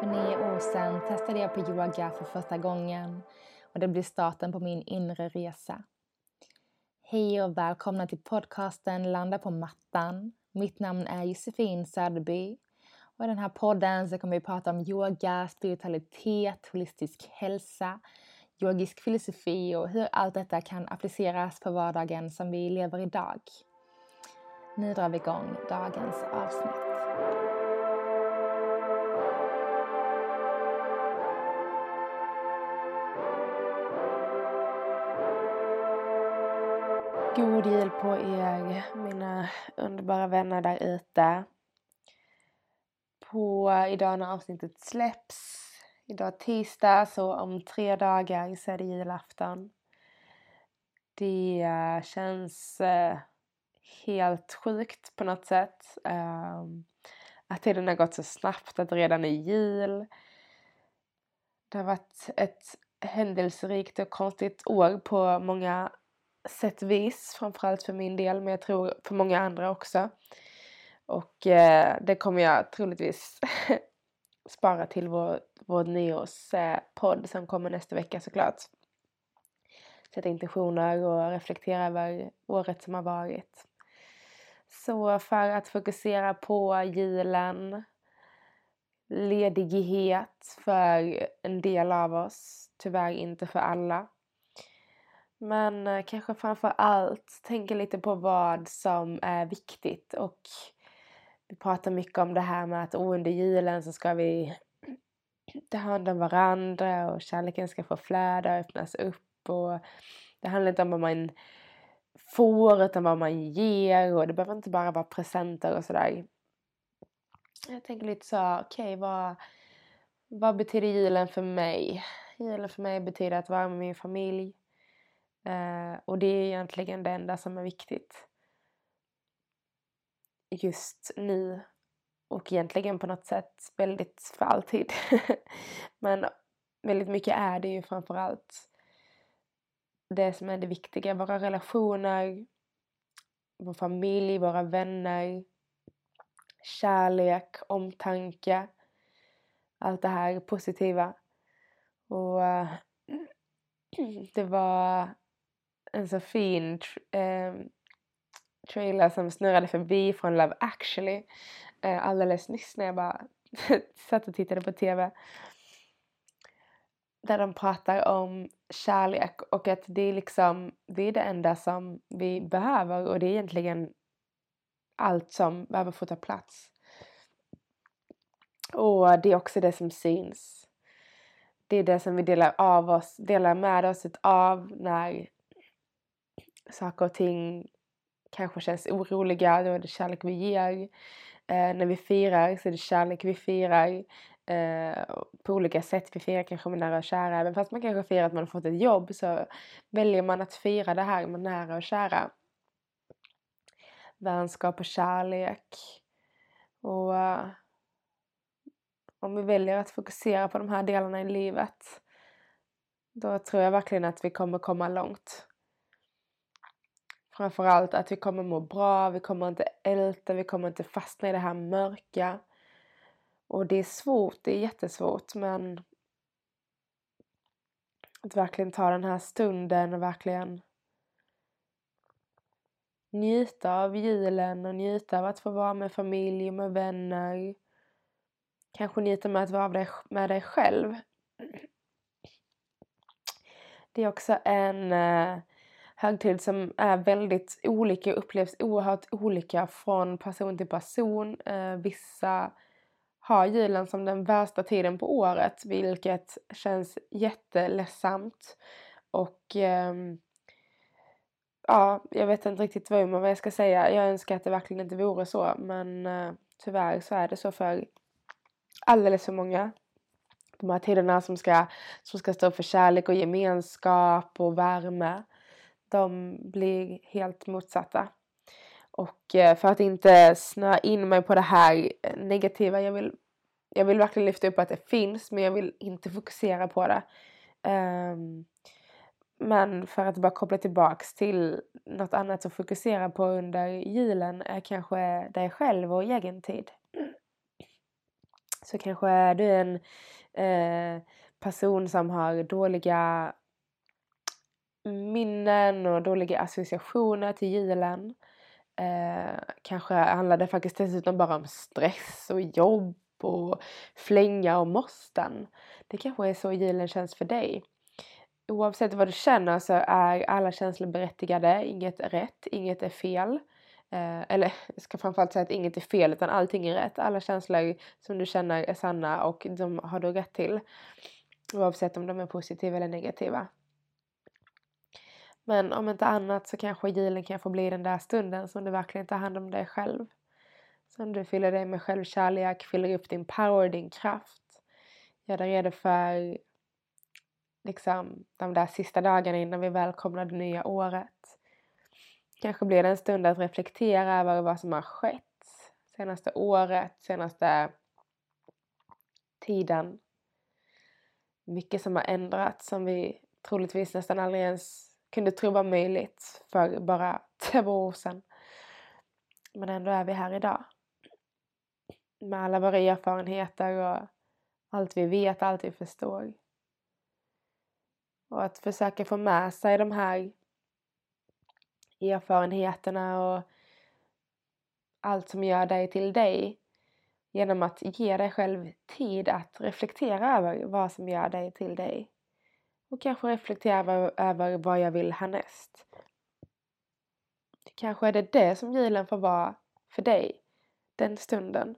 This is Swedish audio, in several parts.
För nio år sedan testade jag på yoga för första gången och det blev starten på min inre resa. Hej och välkomna till podcasten Landa på mattan. Mitt namn är Josefin Söderby och i den här podden så kommer vi prata om yoga, spiritualitet, holistisk hälsa, yogisk filosofi och hur allt detta kan appliceras på vardagen som vi lever idag. Nu drar vi igång dagens avsnitt. God jul på er, mina underbara vänner där ute. På idag när avsnittet släpps, idag tisdag, så om tre dagar så är det julafton. Det eh, känns eh, helt sjukt på något sätt. Ehm, att tiden har gått så snabbt, att det redan är jul. Det har varit ett händelserikt och konstigt år på många sätt vis. Framförallt för min del, men jag tror för många andra också. Och eh, det kommer jag troligtvis spara till vår, vår nyårspodd som kommer nästa vecka såklart. Sätta intentioner och reflektera över året som har varit. Så för att fokusera på julen, ledighet för en del av oss, tyvärr inte för alla. Men eh, kanske framför allt tänka lite på vad som är viktigt och vi pratar mycket om det här med att oh, under julen så ska vi ta hand om varandra och kärleken ska få flöda och öppnas upp och det handlar inte om vad man får utan vad man ger och det behöver inte bara vara presenter och sådär. Jag tänker lite så, okej okay, vad, vad betyder julen för mig? Julen för mig betyder att vara med min familj, Eh, och det är egentligen det enda som är viktigt just nu och egentligen på något sätt väldigt för alltid. Men väldigt mycket är det ju framförallt det som är det viktiga. Våra relationer, vår familj, våra vänner, kärlek, omtanke. Allt det här positiva. Och eh, det var en så fin eh, trailer som snurrade förbi från Love actually eh, alldeles nyss när jag bara satt och tittade på TV. Där de pratar om kärlek och att det är liksom, det är det enda som vi behöver och det är egentligen allt som behöver få ta plats. Och det är också det som syns. Det är det som vi delar av oss, delar med oss av när saker och ting kanske känns oroliga, då är det kärlek vi ger. Eh, när vi firar så är det kärlek vi firar. Eh, på olika sätt. Vi firar kanske med nära och kära. Även fast man kanske firar att man har fått ett jobb så väljer man att fira det här med nära och kära. Vänskap och kärlek. Och eh, om vi väljer att fokusera på de här delarna i livet då tror jag verkligen att vi kommer komma långt. Framförallt att vi kommer må bra, vi kommer inte älta, vi kommer inte fastna i det här mörka. Och det är svårt, det är jättesvårt men att verkligen ta den här stunden och verkligen njuta av julen och njuta av att få vara med familj och med vänner. Kanske njuta med att vara med dig själv. Det är också en eh, högtid som är väldigt olika, upplevs oerhört olika från person till person. Eh, vissa har julen som den värsta tiden på året vilket känns jätteledsamt. Och eh, ja, jag vet inte riktigt vad, jag ska säga. Jag önskar att det verkligen inte vore så men eh, tyvärr så är det så för alldeles för många. De här tiderna som ska, som ska stå för kärlek och gemenskap och värme de blir helt motsatta. Och eh, för att inte snöa in mig på det här eh, negativa, jag vill, jag vill verkligen lyfta upp att det finns men jag vill inte fokusera på det. Um, men för att bara koppla tillbaks till något annat att fokusera på under julen är kanske dig själv och egen tid. Så kanske är du en eh, person som har dåliga minnen och dåliga associationer till julen. Eh, kanske handlar det faktiskt dessutom bara om stress och jobb och flänga och måsten. Det kanske är så julen känns för dig. Oavsett vad du känner så är alla känslor berättigade. Inget är rätt, inget är fel. Eh, eller jag ska framförallt säga att inget är fel utan allting är rätt. Alla känslor som du känner är sanna och de har du rätt till. Oavsett om de är positiva eller negativa. Men om inte annat så kanske julen kan få bli den där stunden som du verkligen tar hand om dig själv. Som du fyller dig med självkärlek, fyller upp din power, din kraft. Gör dig redo för liksom de där sista dagarna innan vi välkomnar det nya året. Kanske blir det en stund att reflektera över vad som har skett senaste året, senaste tiden. Mycket som har ändrats som vi troligtvis nästan aldrig ens kunde tro var möjligt för bara två år sedan. Men ändå är vi här idag. Med alla våra erfarenheter och allt vi vet, allt vi förstår. Och att försöka få med sig de här erfarenheterna och allt som gör dig till dig genom att ge dig själv tid att reflektera över vad som gör dig till dig och kanske reflektera över vad jag vill härnäst. Kanske är det det som julen får vara för dig den stunden.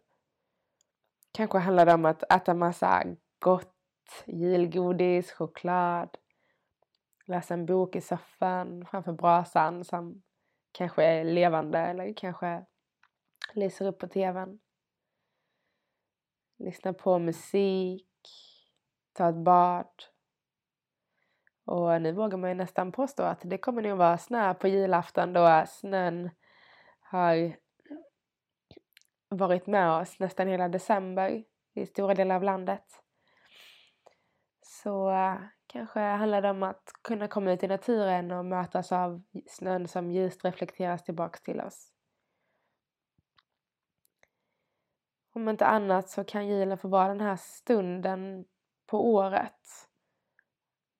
Kanske handlar det om att äta massa gott julgodis, choklad, läsa en bok i soffan framför brasan som kanske är levande eller kanske lyser upp på tvn. Lyssna på musik, ta ett bad. Och nu vågar man ju nästan påstå att det kommer nog vara snö på julafton då snön har varit med oss nästan hela december i stora delar av landet. Så eh, kanske handlar det om att kunna komma ut i naturen och mötas av snön som ljust reflekteras tillbaks till oss. Om inte annat så kan julen få vara den här stunden på året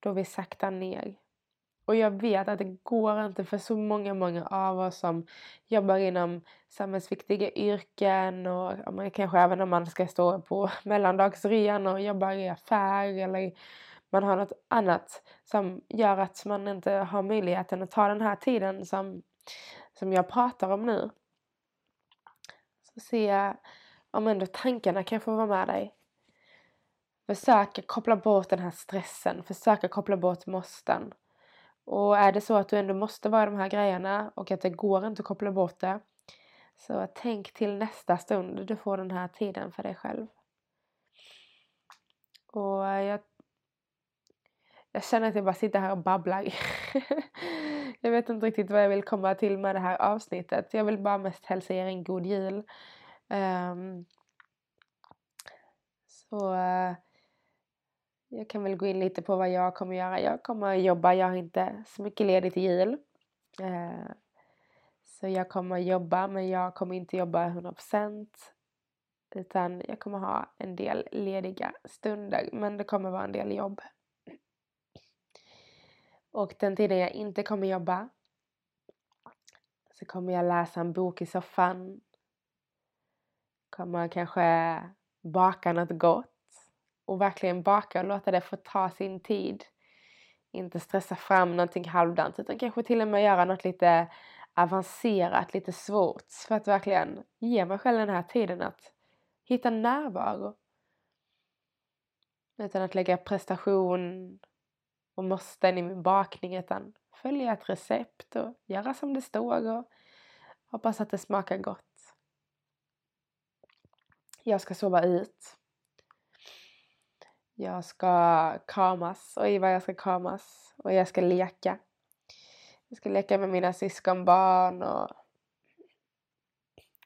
då vi saktar ner. Och jag vet att det går inte för så många, många av oss som jobbar inom samhällsviktiga yrken och kanske även om man ska stå på mellandagsrean och jobba i affär eller man har något annat som gör att man inte har möjligheten att ta den här tiden som, som jag pratar om nu. Så ser jag om ändå tankarna kan få vara med dig. Försöka koppla bort den här stressen, försöka koppla bort måsten. Och är det så att du ändå måste vara i de här grejerna och att det går inte att koppla bort det så tänk till nästa stund du får den här tiden för dig själv. Och jag, jag känner att jag bara sitter här och babblar. jag vet inte riktigt vad jag vill komma till med det här avsnittet. Jag vill bara mest hälsa er en god jul. Um, så uh, jag kan väl gå in lite på vad jag kommer göra. Jag kommer jobba, jag har inte så mycket ledigt i jul. Eh, så jag kommer jobba men jag kommer inte jobba 100% utan jag kommer ha en del lediga stunder men det kommer vara en del jobb. Och den tiden jag inte kommer jobba så kommer jag läsa en bok i soffan kommer kanske baka något gott och verkligen baka och låta det få ta sin tid. Inte stressa fram någonting halvdant utan kanske till och med göra något lite avancerat, lite svårt för att verkligen ge mig själv den här tiden att hitta närvaro. Utan att lägga prestation och måsten i min bakning utan följa ett recept och göra som det står och hoppas att det smakar gott. Jag ska sova ut. Jag ska kramas. Oj vad jag ska kramas. Och jag ska leka. Jag ska leka med mina syskonbarn och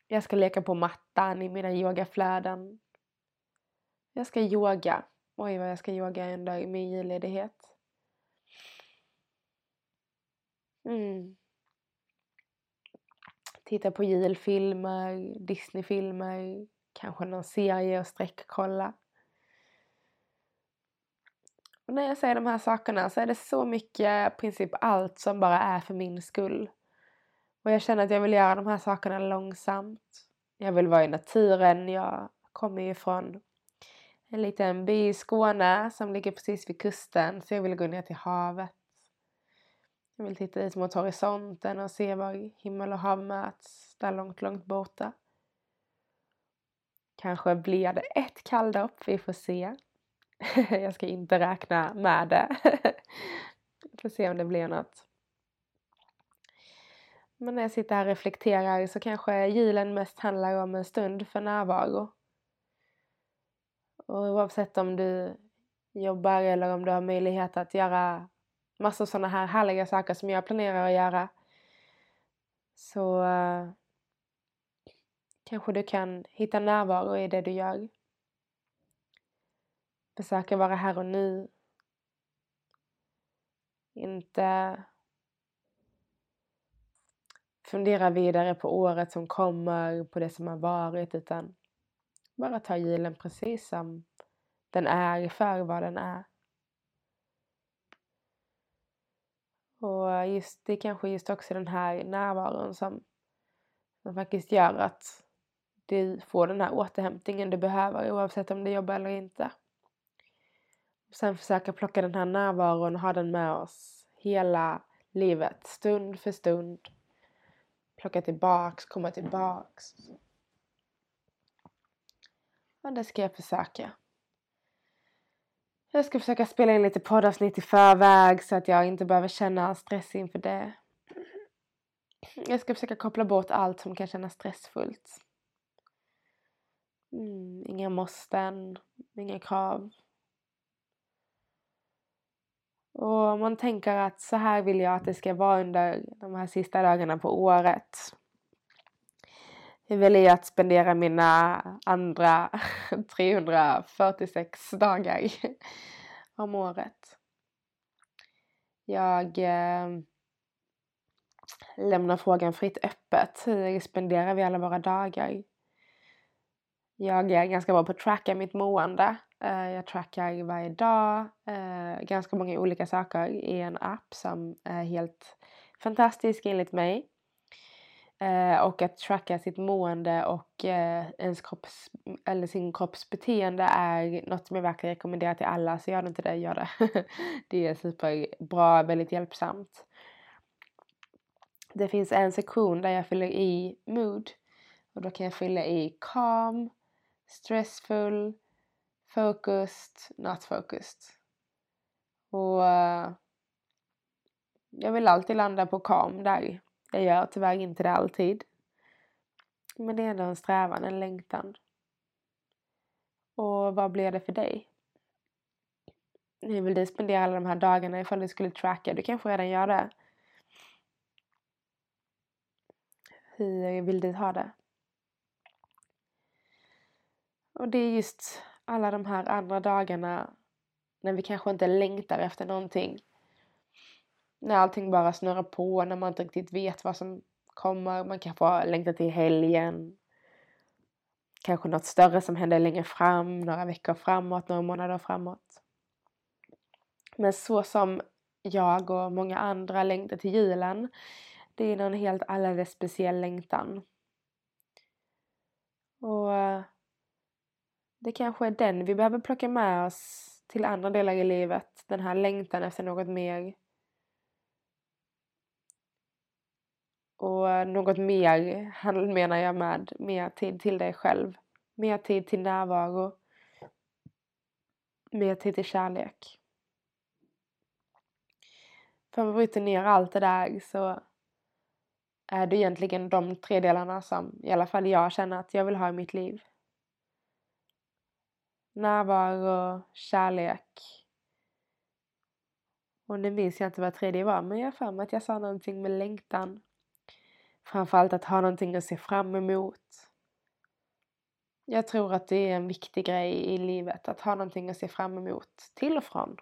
jag ska leka på mattan i mina yogaflöden. Jag ska yoga. Oj vad jag ska yoga en dag i min julledighet. Mm. Titta på julfilmer, Disneyfilmer, kanske någon serie och sträckkolla. Och när jag säger de här sakerna så är det så mycket, i princip allt som bara är för min skull. Och jag känner att jag vill göra de här sakerna långsamt. Jag vill vara i naturen. Jag kommer ju från en liten by i Skåne som ligger precis vid kusten så jag vill gå ner till havet. Jag vill titta ut mot horisonten och se var himmel och hav möts där långt, långt borta. Kanske blir det ett kalldopp, vi får se. jag ska inte räkna med det. får se om det blir något. Men när jag sitter här och reflekterar så kanske julen mest handlar om en stund för närvaro. Och oavsett om du jobbar eller om du har möjlighet att göra massor sådana här härliga saker som jag planerar att göra så eh, kanske du kan hitta närvaro i det du gör. Försöka vara här och nu. Inte fundera vidare på året som kommer, på det som har varit utan bara ta julen precis som den är för vad den är. Och just, det är kanske just också den här närvaron som, som faktiskt gör att du får den här återhämtningen du behöver oavsett om du jobbar eller inte. Sen försöka plocka den här närvaron och ha den med oss hela livet, stund för stund. Plocka tillbaks, komma tillbaks. Och det ska jag försöka. Jag ska försöka spela in lite poddavsnitt i förväg så att jag inte behöver känna stress inför det. Jag ska försöka koppla bort allt som kan kännas stressfullt. Mm, inga måsten, inga krav. Och man tänker att så här vill jag att det ska vara under de här sista dagarna på året. Jag väljer att spendera mina andra 346 dagar om året. Jag eh, lämnar frågan fritt öppet. Hur spenderar vi alla våra dagar? Jag är ganska bra på att tracka mitt mående. Eh, jag trackar varje dag eh, ganska många olika saker i en app som är helt fantastisk enligt mig. Eh, och att tracka sitt mående och ens kropps, eller sin kropps beteende är något som jag verkligen rekommenderar till alla. Så gör du inte det, gör det. det är superbra, väldigt hjälpsamt. Det finns en sektion där jag fyller i mood. Och då kan jag fylla i calm, stressful, focused, not focused. Och uh, jag vill alltid landa på calm där. Jag gör tyvärr inte det alltid. Men det är ändå en strävan, en längtan. Och vad blir det för dig? Hur vill du spendera alla de här dagarna ifall du skulle tracka? Du kanske redan gör det. Hur vill du ha det? Och det är just alla de här andra dagarna när vi kanske inte längtar efter någonting. När allting bara snurrar på, när man inte riktigt vet vad som kommer. Man kanske har längtat till helgen. Kanske något större som händer längre fram, några veckor framåt, några månader framåt. Men så som jag och många andra längtar till julen, det är någon helt alldeles speciell längtan. Och eh, det kanske är den vi behöver plocka med oss till andra delar i livet. Den här längtan efter något mer. Och något mer menar jag med mer tid till dig själv. Mer tid till närvaro. Mer tid till kärlek. För om vi bryter ner allt det där så är det egentligen de tre delarna som i alla fall jag känner att jag vill ha i mitt liv närvaro, kärlek. Och nu minns jag inte vad tredje var, men jag har för mig att jag sa någonting med längtan. Framförallt att ha någonting att se fram emot. Jag tror att det är en viktig grej i livet, att ha någonting att se fram emot till och från.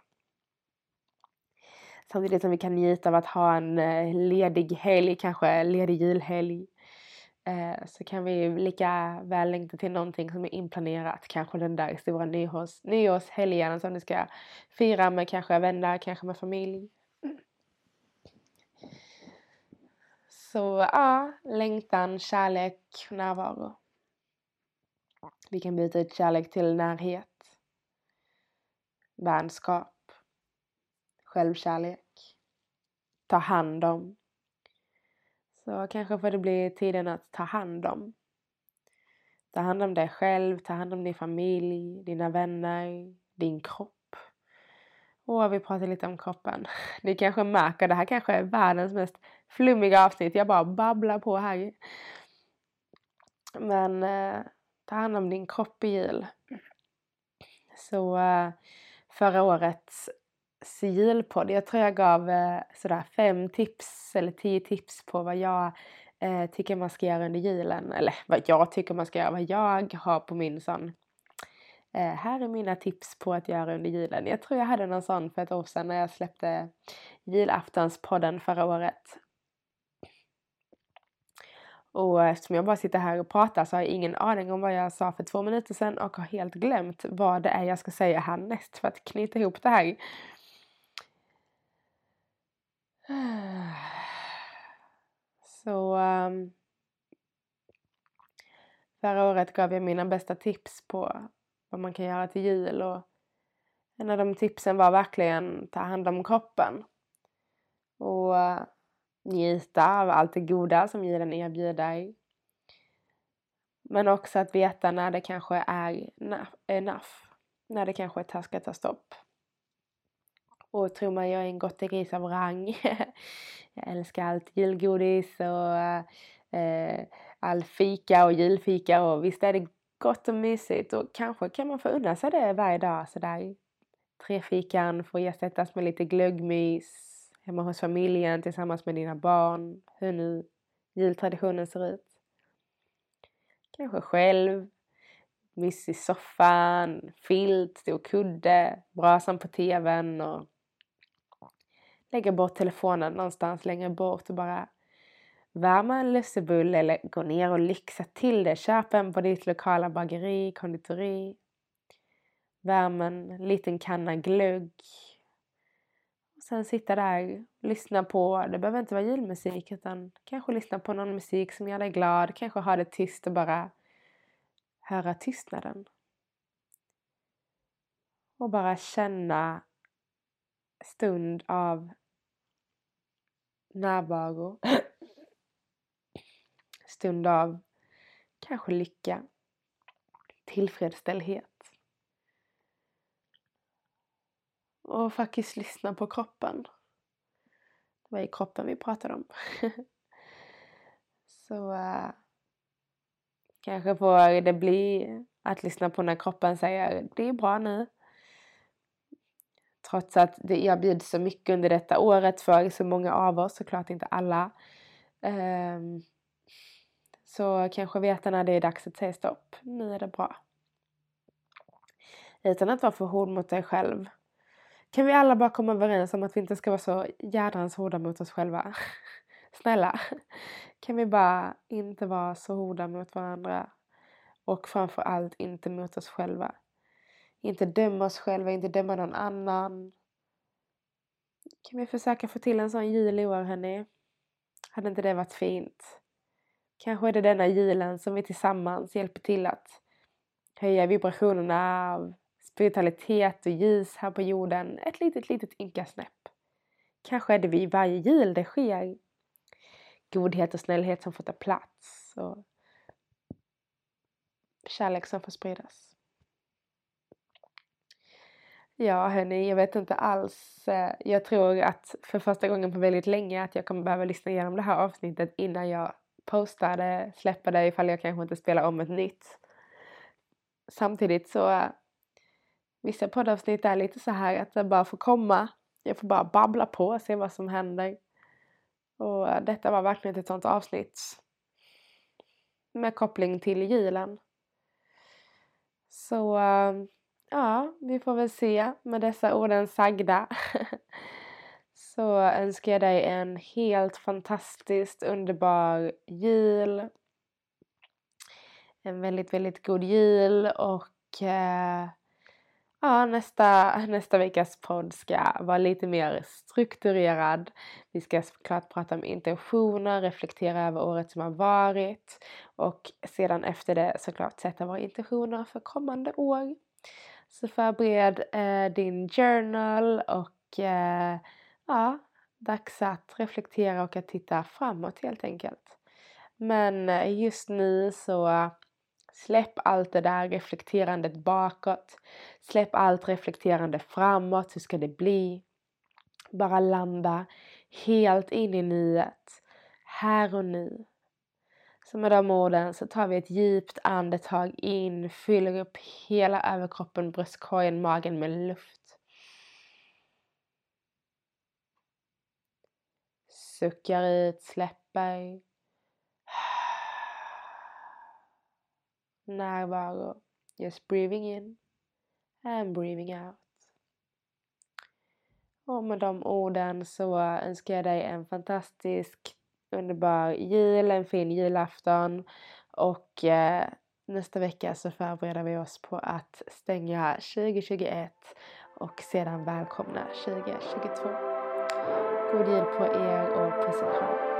Samtidigt som vi kan njuta av att ha en eh, ledig helg, kanske ledig julhelg eh, så kan vi lika väl längta till någonting som är inplanerat. Kanske den där stora nyårs, nyårshelgen som ni ska fira med kanske vänner, kanske med familj. Så ja, längtan, kärlek, närvaro. Vi kan byta ut kärlek till närhet, vänskap, självkärlek, ta hand om. Så kanske får det bli tiden att ta hand om. Ta hand om dig själv, ta hand om din familj, dina vänner, din kropp. Och vi pratar lite om kroppen. Ni kanske märker, det här kanske är världens mest flummiga avsnitt. Jag bara babblar på här. Men eh, ta hand om din kropp i jul. Så eh, förra årets sigilpodd, jag tror jag gav eh, sådär fem tips eller tio tips på vad jag eh, tycker man ska göra under julen. Eller vad jag tycker man ska göra, vad jag har på min sån eh, här är mina tips på att göra under julen. Jag tror jag hade någon sån för ett år sedan när jag släppte julaftonspodden förra året. Och eftersom jag bara sitter här och pratar så har jag ingen aning om vad jag sa för två minuter sedan och har helt glömt vad det är jag ska säga härnäst för att knyta ihop det här. Så um, förra året gav jag mina bästa tips på vad man kan göra till jul och en av de tipsen var verkligen ta hand om kroppen. Och eh, njuta av allt det goda som julen erbjuder. Men också att veta när det kanske är enough. När det kanske är att ta stopp. Och tror man jag är en gotteris av rang. jag älskar allt julgodis och eh, all fika och julfika och visst är det gott och mysigt och kanske kan man få unna sig det varje dag sådär. Trefikan får ersättas med lite glöggmys hemma hos familjen tillsammans med dina barn, hur nu jultraditionen ser ut. Kanske själv, mys i soffan, filt, stor kudde, brasan på tvn och lägga bort telefonen någonstans längre bort och bara värma en lussebulle eller gå ner och lyxa till det. Köp en på ditt lokala bageri, konditori. Värm en liten kanna glögg Sen sitta där och lyssna på, det behöver inte vara julmusik utan kanske lyssna på någon musik som gör dig glad, kanske ha det tyst och bara höra tystnaden. Och bara känna stund av närvaro. Stund av kanske lycka, tillfredsställhet. och faktiskt lyssna på kroppen. Det var ju kroppen vi pratade om. Så uh, kanske får det bli att lyssna på när kroppen säger det är bra nu. Trots att det erbjuds så mycket under detta året för så många av oss, såklart inte alla. Um, så kanske veta när det är dags att säga stopp. Nu är det bra. Utan att vara för hård mot dig själv. Kan vi alla bara komma överens om att vi inte ska vara så jädrans hårda mot oss själva? Snälla, kan vi bara inte vara så hårda mot varandra? Och framförallt inte mot oss själva. Inte döma oss själva, inte döma någon annan. Kan vi försöka få till en sån jul i år hörni? Hade inte det varit fint? Kanske är det denna julen som vi tillsammans hjälper till att höja vibrationerna av spiritualitet och ljus här på jorden ett litet, litet ynka snäpp. Kanske är det vid varje jul det sker godhet och snällhet som får ta plats och kärlek som får spridas. Ja hörni, jag vet inte alls. Eh, jag tror att för första gången på väldigt länge att jag kommer behöva lyssna igenom det här avsnittet innan jag postar det, släpper det ifall jag kanske inte spelar om ett nytt. Samtidigt så Vissa poddavsnitt är lite så här att det bara får komma. Jag får bara babbla på och se vad som händer. Och eh, detta var verkligen ett sånt avsnitt. Med koppling till julen. Så eh, ja, vi får väl se med dessa orden sagda. Så önskar jag dig en helt fantastiskt underbar jul. en väldigt, väldigt god jul och eh, ja, nästa, nästa veckas podd ska vara lite mer strukturerad. Vi ska såklart prata om intentioner, reflektera över året som har varit och sedan efter det såklart sätta våra intentioner för kommande år. Så förbered eh, din journal och eh, ja, dags att reflektera och att titta framåt helt enkelt. Men eh, just nu så släpp allt det där reflekterandet bakåt. Släpp allt reflekterande framåt. Hur ska det bli? Bara landa helt in i nuet. Här och nu. Så med de orden så tar vi ett djupt andetag in, fyller upp hela överkroppen, bröstkorgen, magen med luft. Suckar ut, släpper. Närvaro. Just breathing in and breathing out. Och med de orden så önskar jag dig en fantastisk underbar jul, en fin julafton och eh, nästa vecka så förbereder vi oss på att stänga 2021 och sedan välkomna 2022. God jul på er och puss och kram.